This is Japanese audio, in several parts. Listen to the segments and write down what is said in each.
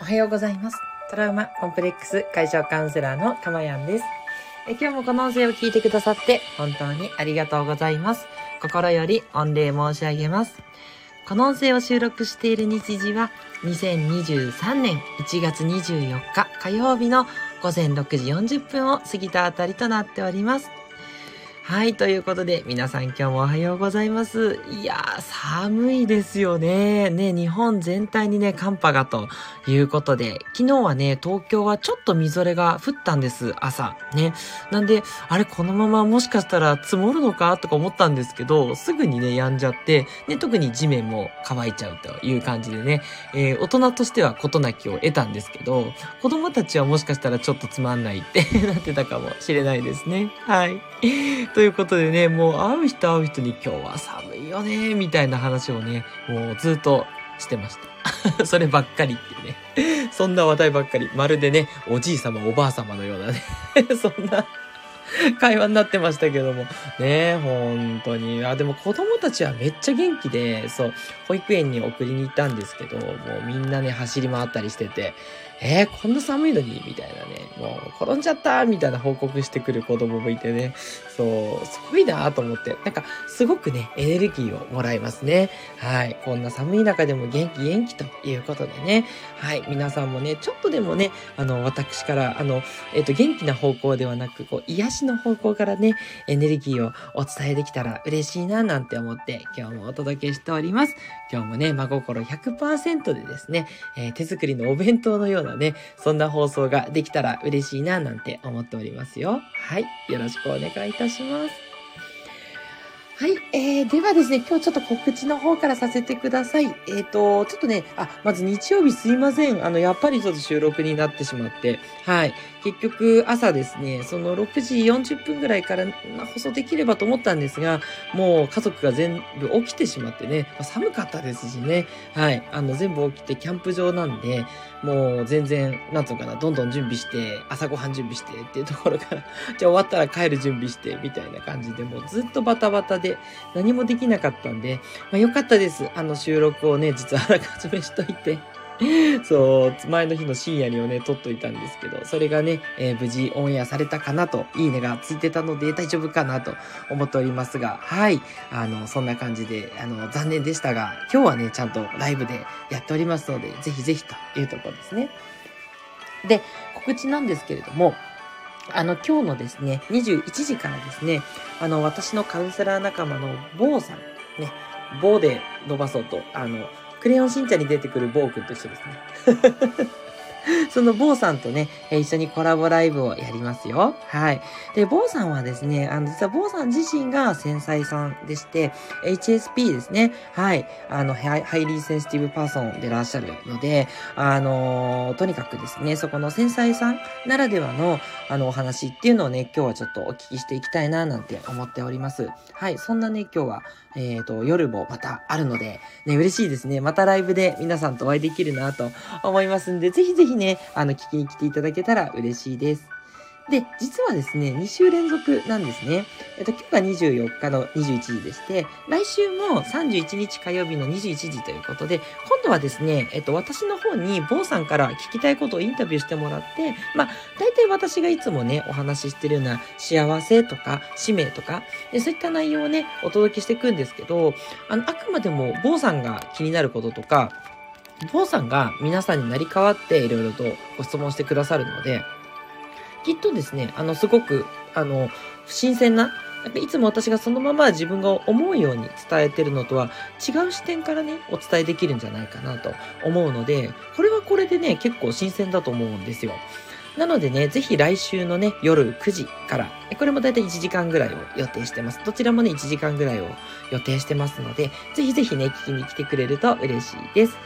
おはようございます。トラウマコンプレックス解消カウンセラーのかまやんです。え今日もこの音声を聞いてくださって本当にありがとうございます。心より御礼申し上げます。この音声を収録している日時は2023年1月24日火曜日の午前6時40分を過ぎたあたりとなっております。はい。ということで、皆さん今日もおはようございます。いやー、寒いですよね。ね、日本全体にね、寒波がということで、昨日はね、東京はちょっとみぞれが降ったんです、朝。ね。なんで、あれ、このままもしかしたら積もるのかとか思ったんですけど、すぐにね、止んじゃって、ね、特に地面も乾いちゃうという感じでね、えー、大人としては事なきを得たんですけど、子供たちはもしかしたらちょっとつまんないって なってたかもしれないですね。はい。ということでね、もう会う人会う人に今日は寒いよね、みたいな話をね、もうずっとしてました。そればっかりっていうね。そんな話題ばっかり。まるでね、おじい様おばあ様のようなね。そんな 会話になってましたけども。ね本当に。あ、でも子供たちはめっちゃ元気で、そう、保育園に送りに行ったんですけど、もうみんなね、走り回ったりしてて、えー、こんな寒いのに？みたいなね、もう転んじゃった？みたいな報告してくる子供もいてね、そう、すごいなと思って、なんかすごくね、エネルギーをもらいますね。はい。こんな寒い中でも元気元気ということでね、はい。皆さんもね、ちょっとでもね、あの、私から、あの、えっ、ー、と、元気な方向ではなく、こう、癒しの方向からね、エネルギーをお伝えできたら嬉しいななんて思って、今日もお届けしております。今日もね、真心100%でですね、えー、手作りのお弁当のようななね、そんな放送ができたら嬉しいななんて思っておりますよ。はい。よろしくお願いいたします。はい。えー、ではですね、今日ちょっと告知の方からさせてください。えっ、ー、と、ちょっとね、あ、まず日曜日すいません。あの、やっぱりちょっと収録になってしまって、はい。結局、朝ですね、その6時40分ぐらいから放送できればと思ったんですが、もう家族が全部起きてしまってね、ま寒かったですしね、はい。あの、全部起きてキャンプ場なんで、もう全然、なんとかな、どんどん準備して、朝ごはん準備してっていうところから、じゃあ終わったら帰る準備して、みたいな感じで、もうずっとバタバタで、で何もできなかったんで、まあ、よかったです。あの収録をね、実はあらかじめしといて。そう、前の日の深夜にをね、撮っといたんですけど、それがね、えー、無事オンエアされたかなと、いいねがついてたので大丈夫かなと思っておりますが、はい。あの、そんな感じで、あの、残念でしたが、今日はね、ちゃんとライブでやっておりますので、ぜひぜひというところですね。で、告知なんですけれども、あの、今日のですね、21時からですね、あの、私のカウンセラー仲間のボーさん、ね、ボーで伸ばそうと、あの、クレヨンしんちゃんに出てくるボー君と一緒ですね。そのボーさんとね、一緒にコラボライブをやりますよ。はい。で、ボーさんはですね、あの、実はボーさん自身が繊細さんでして、HSP ですね。はい。あの、 highly sensitive person でいらっしゃるので、あのとにかくですね、そこの繊細さんならではの、あの、お話っていうのをね、今日はちょっとお聞きしていきたいな、なんて思っております。はい。そんなね、今日は、えっ、ー、と、夜もまたあるので、ね、嬉しいですね。またライブで皆さんとお会いできるなと思いますんで、ぜひぜひね、あの、聞きに来ていただけたら嬉しいです。で、実はですね、2週連続なんですね。えっと、今日が24日の21時でして、来週も31日火曜日の21時ということで、今度はですね、えっと、私の方に、坊さんから聞きたいことをインタビューしてもらって、まあ、大体私がいつもね、お話ししてるような幸せとか、使命とか、でそういった内容をね、お届けしていくんですけど、あの、あくまでも坊さんが気になることとか、坊さんが皆さんになり変わっていろいろとご質問してくださるので、きっとですね、あの、すごく、あの、新鮮な、やっぱいつも私がそのまま自分が思うように伝えてるのとは違う視点からね、お伝えできるんじゃないかなと思うので、これはこれでね、結構新鮮だと思うんですよ。なのでね、ぜひ来週のね、夜9時から、これもだいたい1時間ぐらいを予定してます。どちらもね、1時間ぐらいを予定してますので、ぜひぜひね、聞きに来てくれると嬉しいです。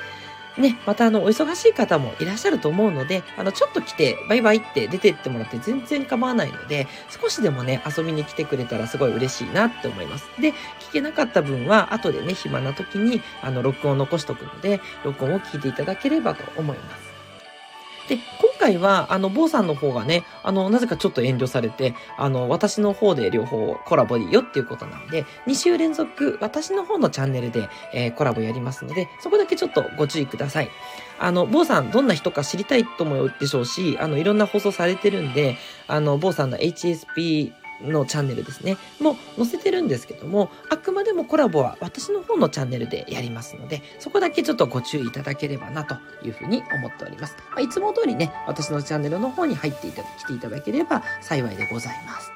ね、またあの、お忙しい方もいらっしゃると思うので、あの、ちょっと来て、バイバイって出てってもらって全然構わないので、少しでもね、遊びに来てくれたらすごい嬉しいなって思います。で、聞けなかった分は、後でね、暇な時に、あの、録音を残しとくので、録音を聞いていただければと思います。で、今回は、あの、坊さんの方がね、あの、なぜかちょっと遠慮されて、あの、私の方で両方コラボでいいよっていうことなんで、2週連続、私の方のチャンネルで、えー、コラボやりますので、そこだけちょっとご注意ください。あの、坊さん、どんな人か知りたいと思うでしょうし、あの、いろんな放送されてるんで、あの、坊さんの HSP のチャンネルですね、も載せてるんですけども、あくまでもコラボは私の方のチャンネルでやりますので、そこだけちょっとご注意いただければなというふうに思っております。まあ、いつも通りね、私のチャンネルの方に入っていただきていただければ幸いでございます。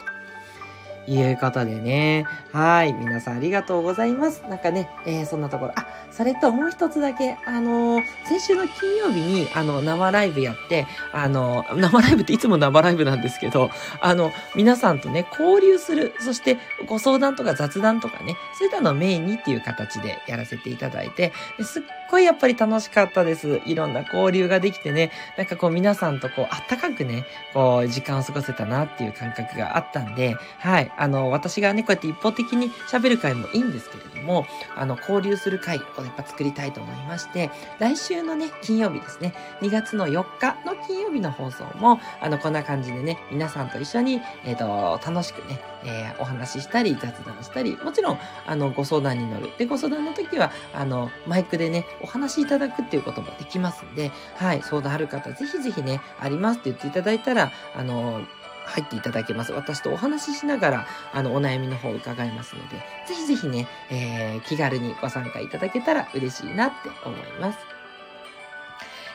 ということでね。はい。皆さんありがとうございます。なんかね、えー、そんなところ。あ、それともう一つだけ、あの、先週の金曜日に、あの、生ライブやって、あの、生ライブっていつも生ライブなんですけど、あの、皆さんとね、交流する、そしてご相談とか雑談とかね、そういったのをメインにっていう形でやらせていただいて、すっごいやっぱり楽しかったです。いろんな交流ができてね、なんかこう皆さんとこう、あったかくね、こう、時間を過ごせたなっていう感覚があったんで、はい、あの、私がね、こうやって一方的に喋る回もいいんですけれども、あの、交流する回やっぱ作りたいと思いまして、来週のね、金曜日ですね、2月の4日の金曜日の放送も、あの、こんな感じでね、皆さんと一緒に、えっ、ー、と、楽しくね、えー、お話ししたり、雑談したり、もちろん、あの、ご相談に乗る。で、ご相談の時は、あの、マイクでね、お話しいただくっていうこともできますんで、はい、相談ある方、ぜひぜひね、ありますって言っていただいたら、あの、入っていただけます。私とお話ししながら、あの、お悩みの方を伺いますので、ぜひぜひね、えー、気軽にご参加いただけたら嬉しいなって思います。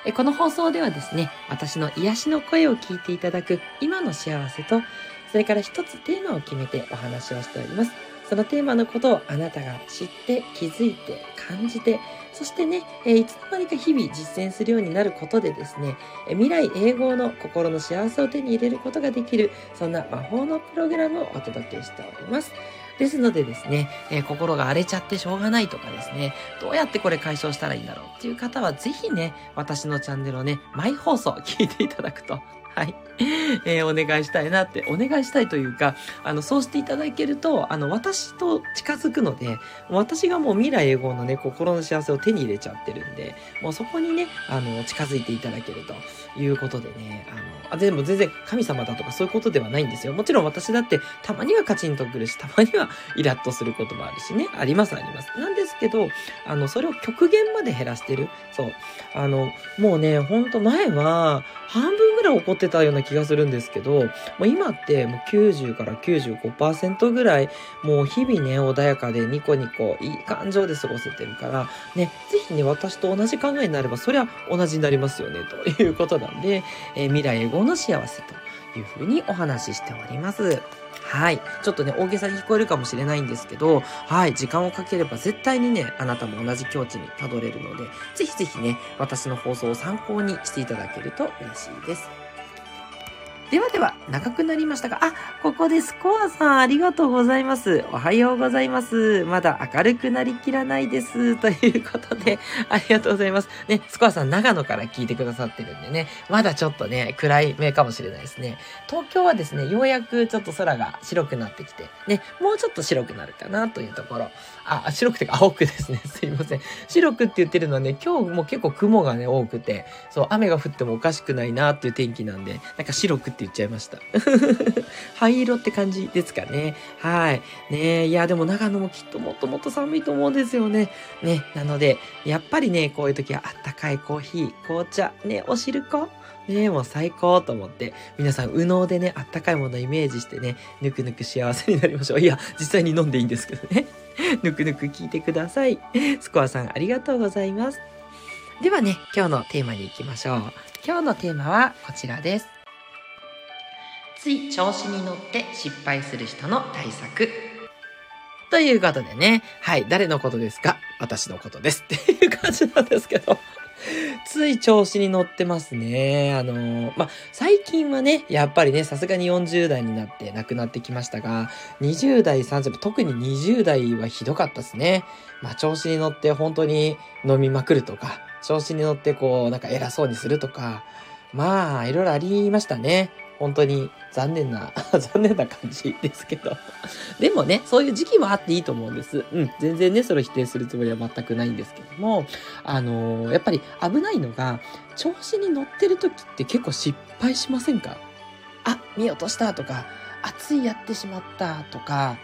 えこの放送ではですね、私の癒しの声を聞いていただく今の幸せと、それから一つテーマを決めてお話をしております。そのテーマのことをあなたが知って、気づいて、感じて、そしてね、えいつの間にか日々実践するようになることでですね、え未来永劫の心の幸せを手に入れることができる、そんな魔法のプログラムをお届けしております。ですのでですね、えー、心が荒れちゃってしょうがないとかですね、どうやってこれ解消したらいいんだろうっていう方は、ぜひね、私のチャンネルをね、毎放送聞いていただくと、はい。えー、お願いしたいなって、お願いしたいというか、あの、そうしていただけると、あの、私と近づくので、私がもう未来永劫のね、心の幸せを手に入れちゃってるんで、もうそこにね、あの、近づいていただけるということでね、あの、あでも全然神様だとかそういうことではないんですよ。もちろん私だってたまにはカチンとくるし、たまにはイラッとすることもあるしね、ありますあります。なんですけど、あの、それを極限まで減らしてる。そう。あの、もうね、ほんと前は半分ぐらい怒ってたような気がするんですけど、もう今ってもう90から95%ぐらい、もう日々ね、穏やかでニコニコ、いい感情で過ごせてるから、ね、ぜひね、私と同じ考えになれば、そりゃ同じになりますよね、ということなんで、えー、未来永劫の幸せというふうにお話ししております。はい。ちょっとね、大げさに聞こえるかもしれないんですけど、はい。時間をかければ絶対にね、あなたも同じ境地にたどれるので、ぜひぜひね、私の放送を参考にしていただけると嬉しいです。ではでは、長くなりましたが、あ、ここでスコアさんありがとうございます。おはようございます。まだ明るくなりきらないです。ということで、ありがとうございます。ね、スコアさん長野から聞いてくださってるんでね、まだちょっとね、暗い目かもしれないですね。東京はですね、ようやくちょっと空が白くなってきて、ね、もうちょっと白くなるかなというところ。あ、白くて青くですね。すいません。白くって言ってるのはね、今日も結構雲がね、多くて、そう、雨が降ってもおかしくないなっていう天気なんで、なんか白くって言っちゃいました。灰色って感じですかね。はい。ねいや、でも長野もきっともっともっと寒いと思うんですよね。ね、なので、やっぱりね、こういう時はあったかいコーヒー、紅茶、ね、お汁粉、ねもう最高と思って、皆さん、右脳でね、あったかいものをイメージしてね、ぬくぬく幸せになりましょう。いや、実際に飲んでいいんですけどね。ぬくぬく聞いてください。スコアさん、ありがとうございます。ではね、今日のテーマに行きましょう。今日のテーマはこちらです。つい調子に乗って失敗する人の対策。ということでね、はい、誰のことですか？私のことですっていう感じなんですけど。つい調子に乗ってますね。あのー、まあ、最近はね、やっぱりね、さすがに40代になって亡くなってきましたが、20代、30代、特に20代はひどかったですね。まあ、調子に乗って本当に飲みまくるとか、調子に乗ってこう、なんか偉そうにするとか、まあ、いろいろありましたね。本当に残念な、残念な感じですけど。でもね、そういう時期もあっていいと思うんです。うん。全然ね、それを否定するつもりは全くないんですけども、あのー、やっぱり危ないのが、調子に乗ってる時って結構失敗しませんか？あ、見落としたとか、熱いやってしまったとか、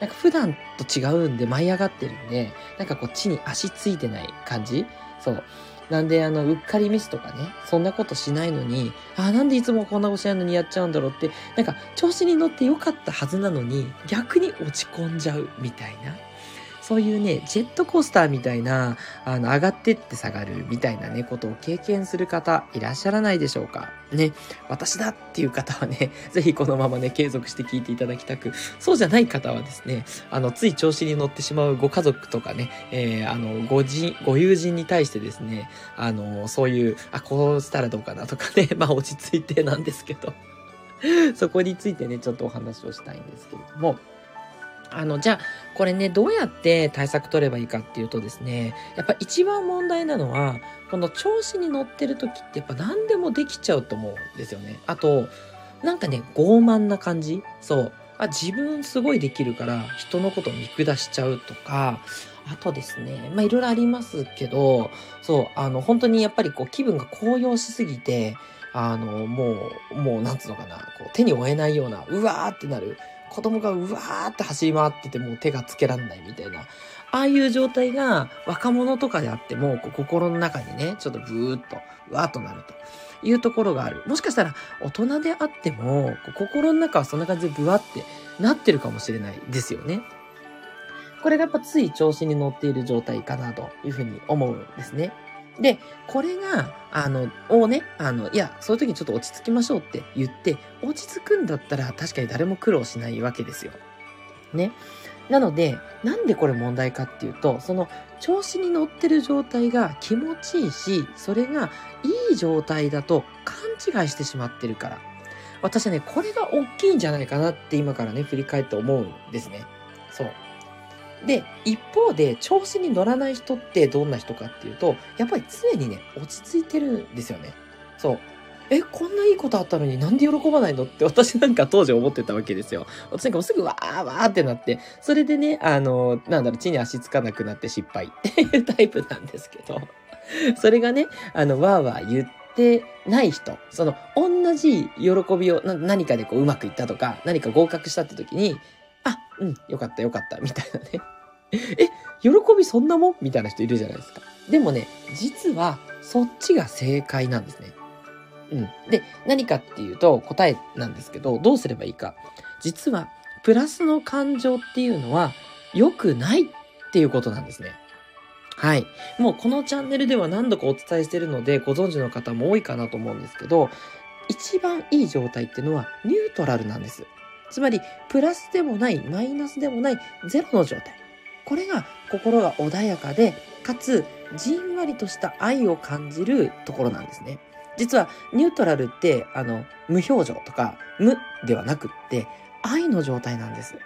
なんか普段と違うんで舞い上がってるんで、なんかこう地に足ついてない感じ？そう。なんで、あの、うっかりミスとかね、そんなことしないのに、ああ、なんでいつもこんなことしないのにやっちゃうんだろうって、なんか、調子に乗ってよかったはずなのに、逆に落ち込んじゃうみたいな。そういうね、ジェットコースターみたいな、あの、上がってって下がるみたいなね、ことを経験する方、いらっしゃらないでしょうか。ね、私だっていう方はね、ぜひこのままね、継続して聞いていただきたく、そうじゃない方はですね、あの、つい調子に乗ってしまうご家族とかね、えー、あの、ご人、ご友人に対してですね、あの、そういう、あ、こうしたらどうかなとかね、まあ落ち着いてなんですけど、そこについてね、ちょっとお話をしたいんですけれども、あの、じゃあ、これね、どうやって対策取ればいいかっていうとですね、やっぱ一番問題なのは、この調子に乗ってる時ってやっぱ何でもできちゃうと思うんですよね。あと、なんかね、傲慢な感じそう。あ、自分すごいできるから人のこと見下しちゃうとか、あとですね、まあいろいろありますけど、そう、あの、本当にやっぱりこう気分が高揚しすぎて、あの、もう、もうなんつうのかな、こう手に負えないような、うわーってなる。子供がうわーって走り回っててもう手がつけらんないみたいな。ああいう状態が若者とかであっても、心の中にね、ちょっとブーっと、うわーっとなるというところがある。もしかしたら大人であっても、心の中はそんな感じでブワってなってるかもしれないですよね。これがやっぱつい調子に乗っている状態かなというふうに思うんですね。で、これが、あの、をね、あの、いや、そういう時にちょっと落ち着きましょうって言って、落ち着くんだったら確かに誰も苦労しないわけですよ。ね。なので、なんでこれ問題かっていうと、その調子に乗ってる状態が気持ちいいし、それがいい状態だと勘違いしてしまってるから。私はね、これが大きいんじゃないかなって今からね、振り返って思うんですね。そう。で、一方で調子に乗らない人ってどんな人かっていうと、やっぱり常にね、落ち着いてるんですよね。そう。え、こんないいことあったのになんで喜ばないのって私なんか当時思ってたわけですよ。私なんかもうすぐわーわーってなって、それでね、あの、なんだろう、地に足つかなくなって失敗っていう タイプなんですけど、それがね、あの、わーわー言ってない人、その、同じ喜びを何かでこううまくいったとか、何か合格したって時に、あ、うん、よかったよかった、みたいなね。え、喜びそんなもん？みたいな人いるじゃないですか。でもね、実はそっちが正解なんですね。うん。で、何かっていうと答えなんですけど、どうすればいいか。実は、プラスの感情っていうのは良くないっていうことなんですね。はい。もうこのチャンネルでは何度かお伝えしてるのでご存知の方も多いかなと思うんですけど、一番いい状態っていうのはニュートラルなんです。つまり、プラスでもない、マイナスでもない、ゼロの状態。これが心が穏やかで、かつ、じんわりとした愛を感じるところなんですね。実は、ニュートラルって、あの、無表情とか、無ではなくって、愛の状態なんです。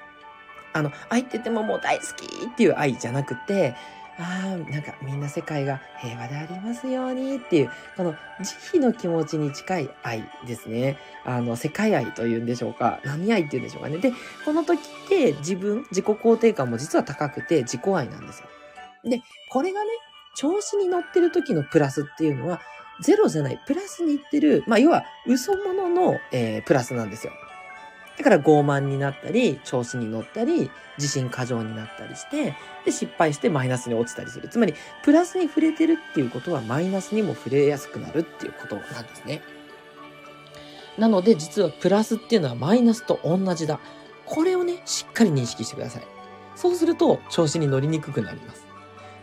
あの、愛って言ってももう大好きっていう愛じゃなくて、ああ、なんかみんな世界が平和でありますようにっていう、この慈悲の気持ちに近い愛ですね。あの、世界愛というんでしょうか。何愛っていうんでしょうかね。で、この時って自分、自己肯定感も実は高くて自己愛なんですよ。で、これがね、調子に乗ってる時のプラスっていうのは、ゼロじゃない、プラスにいってる、まあ、要は、嘘物の、えー、プラスなんですよ。だから傲慢になったり、調子に乗ったり、自信過剰になったりして、で、失敗してマイナスに落ちたりする。つまり、プラスに触れてるっていうことは、マイナスにも触れやすくなるっていうことなんですね。なので、実はプラスっていうのはマイナスと同じだ。これをね、しっかり認識してください。そうすると、調子に乗りにくくなります。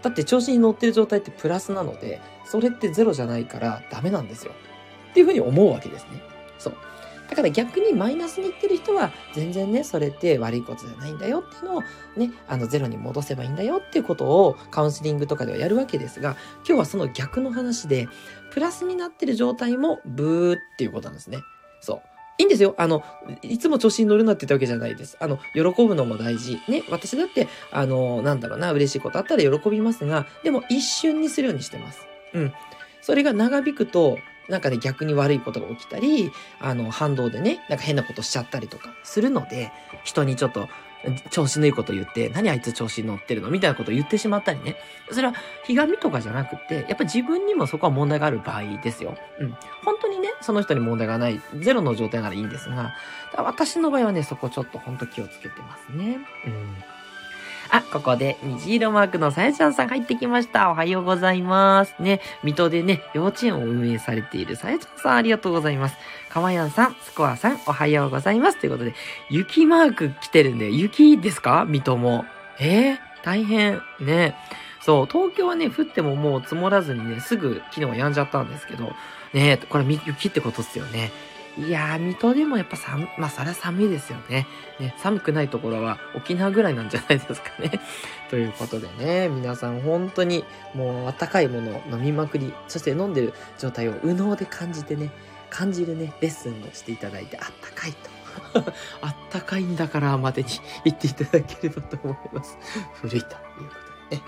だって調子に乗ってる状態ってプラスなので、それってゼロじゃないからダメなんですよ。っていうふうに思うわけですね。そう。だから逆にマイナスにいってる人は、全然ね、それって悪いことじゃないんだよっていうのをね、あのゼロに戻せばいいんだよっていうことをカウンセリングとかではやるわけですが、今日はその逆の話で、プラスになってる状態もブーっていうことなんですね。そう。いいんですよ。あの、いつも調子に乗るなって言ったわけじゃないです。あの、喜ぶのも大事。ね、私だって、あの、なんだろうな、嬉しいことあったら喜びますが、でも一瞬にするようにしてます。うん。それが長引くと、なんかね、逆に悪いことが起きたり、あの、反動でね、なんか変なことしちゃったりとかするので、人にちょっと、調子のいいこと言って、何あいつ調子に乗ってるのみたいなことを言ってしまったりね。それは、ひがみとかじゃなくて、やっぱ自分にもそこは問題がある場合ですよ。うん。本当にね、その人に問題がない、ゼロの状態ならいいんですが、私の場合はね、そこちょっと本当気をつけてますね。うん。あ、ここで虹色マークのさやちゃんさん入ってきました。おはようございます。ね、水戸でね、幼稚園を運営されているさやちゃんさんありがとうございます。かまやんさん、スコアさん、おはようございます。ということで、雪マーク来てるんで、雪ですか？水戸も。えー、大変。ね。そう、東京はね、降ってももう積もらずにね、すぐ昨日は止んじゃったんですけど、ねこれ雪ってことっすよね。いやー、水戸でもやっぱ寒、まあ、それは寒いですよね。ね、寒くないところは沖縄ぐらいなんじゃないですかね。ということでね、皆さん本当にもうあったかいものを飲みまくり、そして飲んでる状態を右脳で感じてね、感じるね、レッスンをしていただいて、あったかいと。あったかいんだからまでに言っていただければと思います。古いということでね。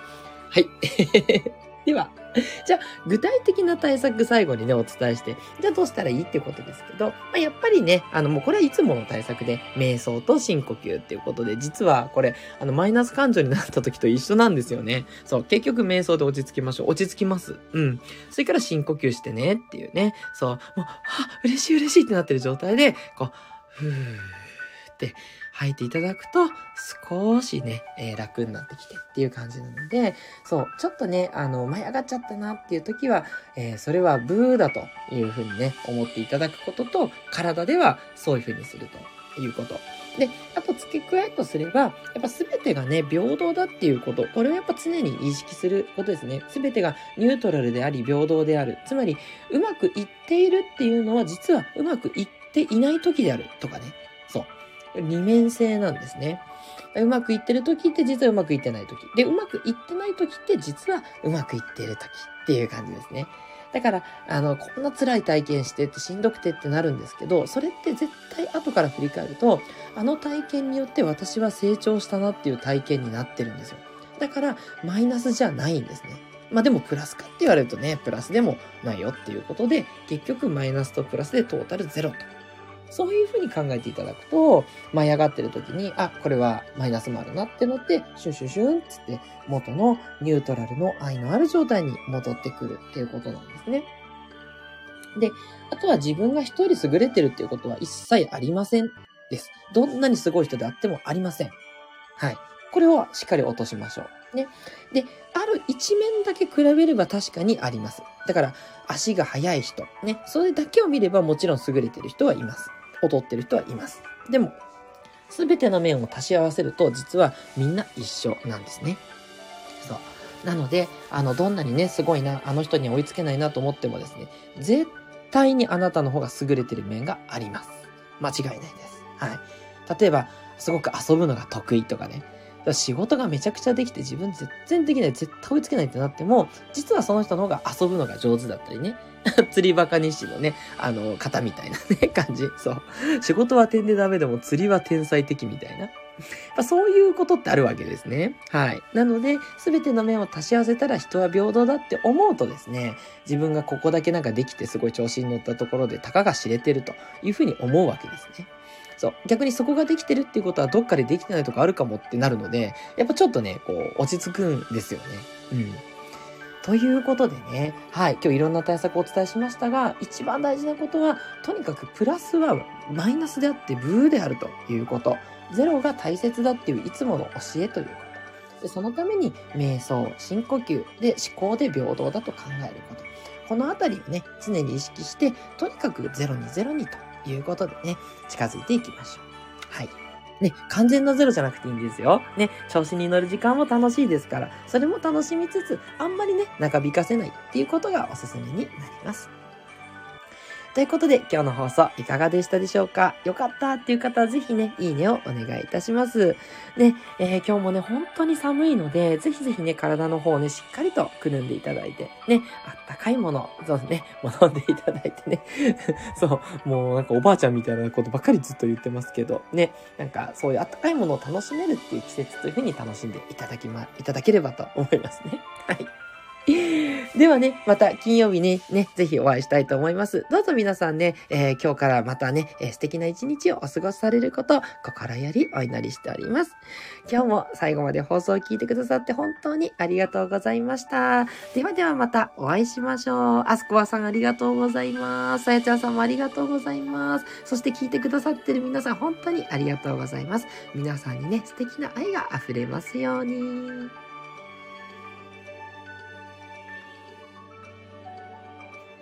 はい。では、じゃあ、具体的な対策最後にね、お伝えして、じゃあどうしたらいいってことですけど、まあ、やっぱりね、あの、もうこれはいつもの対策で、瞑想と深呼吸っていうことで、実はこれ、あの、マイナス感情になった時と一緒なんですよね。そう、結局瞑想で落ち着きましょう。落ち着きます。うん。それから深呼吸してねっていうね。そう、もう、あ、嬉しい嬉しいってなってる状態で、こう、ふーって、吐いていただくと、少しね、えー、楽になってきてっていう感じなので、そう、ちょっとね、あの、舞い上がっちゃったなっていう時は、えー、それはブーだというふうにね、思っていただくことと、体ではそういうふうにするということ。で、あと付け加えとすれば、やっぱ全てがね、平等だっていうこと。これをやっぱ常に意識することですね。全てがニュートラルであり、平等である。つまり、うまくいっているっていうのは、実はうまくいっていない時であるとかね。二面性なんですね。うまくいってる時って実はうまくいってない時。で、うまくいってない時って実はうまくいってる時っていう感じですね。だから、あの、こんな辛い体験してってしんどくてってなるんですけど、それって絶対後から振り返ると、あの体験によって私は成長したなっていう体験になってるんですよ。だから、マイナスじゃないんですね。まあでもプラスかって言われるとね、プラスでもないよっていうことで、結局マイナスとプラスでトータルゼロとそういうふうに考えていただくと、舞い上がってる時に、あ、これはマイナスもあるなってのって、シュシュシュンつって元のニュートラルの愛のある状態に戻ってくるっていうことなんですね。で、あとは自分が一人優れてるっていうことは一切ありませんです。どんなにすごい人であってもありません。はい。これをしっかり落としましょう。ね。で、ある一面だけ比べれば確かにあります。だから、足が速い人、ね。それだけを見ればもちろん優れてる人はいます。劣ってる人はいます。でも、すべての面を足し合わせると、実はみんな一緒なんですね。そう。なので、あの、どんなにね、すごいな、あの人に追いつけないなと思ってもですね、絶対にあなたの方が優れてる面があります。間違いないです。はい。例えば、すごく遊ぶのが得意とかね。仕事がめちゃくちゃできて自分全然できない、絶対追いつけないってなっても、実はその人の方が遊ぶのが上手だったりね。釣りバカ日誌のね、あの、方みたいなね、感じ。そう。仕事は点でダメでも釣りは天才的みたいな。まそういうことってあるわけですね。はい。なので、すべての面を足し合わせたら人は平等だって思うとですね、自分がここだけなんかできてすごい調子に乗ったところで、たかが知れてるというふうに思うわけですね。そう。逆にそこができてるっていうことはどっかでできてないとかあるかもってなるので、やっぱちょっとね、こう、落ち着くんですよね。うん。ということでね、はい、今日いろんな対策をお伝えしましたが、一番大事なことは、とにかくプラスはマイナスであってブーであるということ。ゼロが大切だっていういつもの教えということ。でそのために瞑想、深呼吸で思考で平等だと考えること。このあたりをね、常に意識して、とにかくゼロにゼロにということでね、近づいていきましょう。はい。ね、完全なゼロじゃなくていいんですよ。ね、調子に乗る時間も楽しいですから、それも楽しみつつ、あんまりね、長引かせないっていうことがおすすめになります。ということで、今日の放送いかがでしたでしょうか？よかったっていう方はぜひね、いいねをお願いいたします。ね、えー、今日もね、本当に寒いので、ぜひぜひね、体の方をね、しっかりとくるんでいただいて、ね、あったかいもの、そうね、も飲んでいただいてね。そう、もうなんかおばあちゃんみたいなことばっかりずっと言ってますけど、ね、なんかそういうあったかいものを楽しめるっていう季節というふうに楽しんでいただきま、いただければと思いますね。はい。ではね、また金曜日ね、ね、ぜひお会いしたいと思います。どうぞ皆さんね、えー、今日からまたね、えー、素敵な一日をお過ごしされること、心よりお祈りしております。今日も最後まで放送を聞いてくださって本当にありがとうございました。ではではまたお会いしましょう。アスコアさんありがとうございます。さやちゃんさんもありがとうございます。そして聞いてくださってる皆さん本当にありがとうございます。皆さんにね、素敵な愛が溢れますように。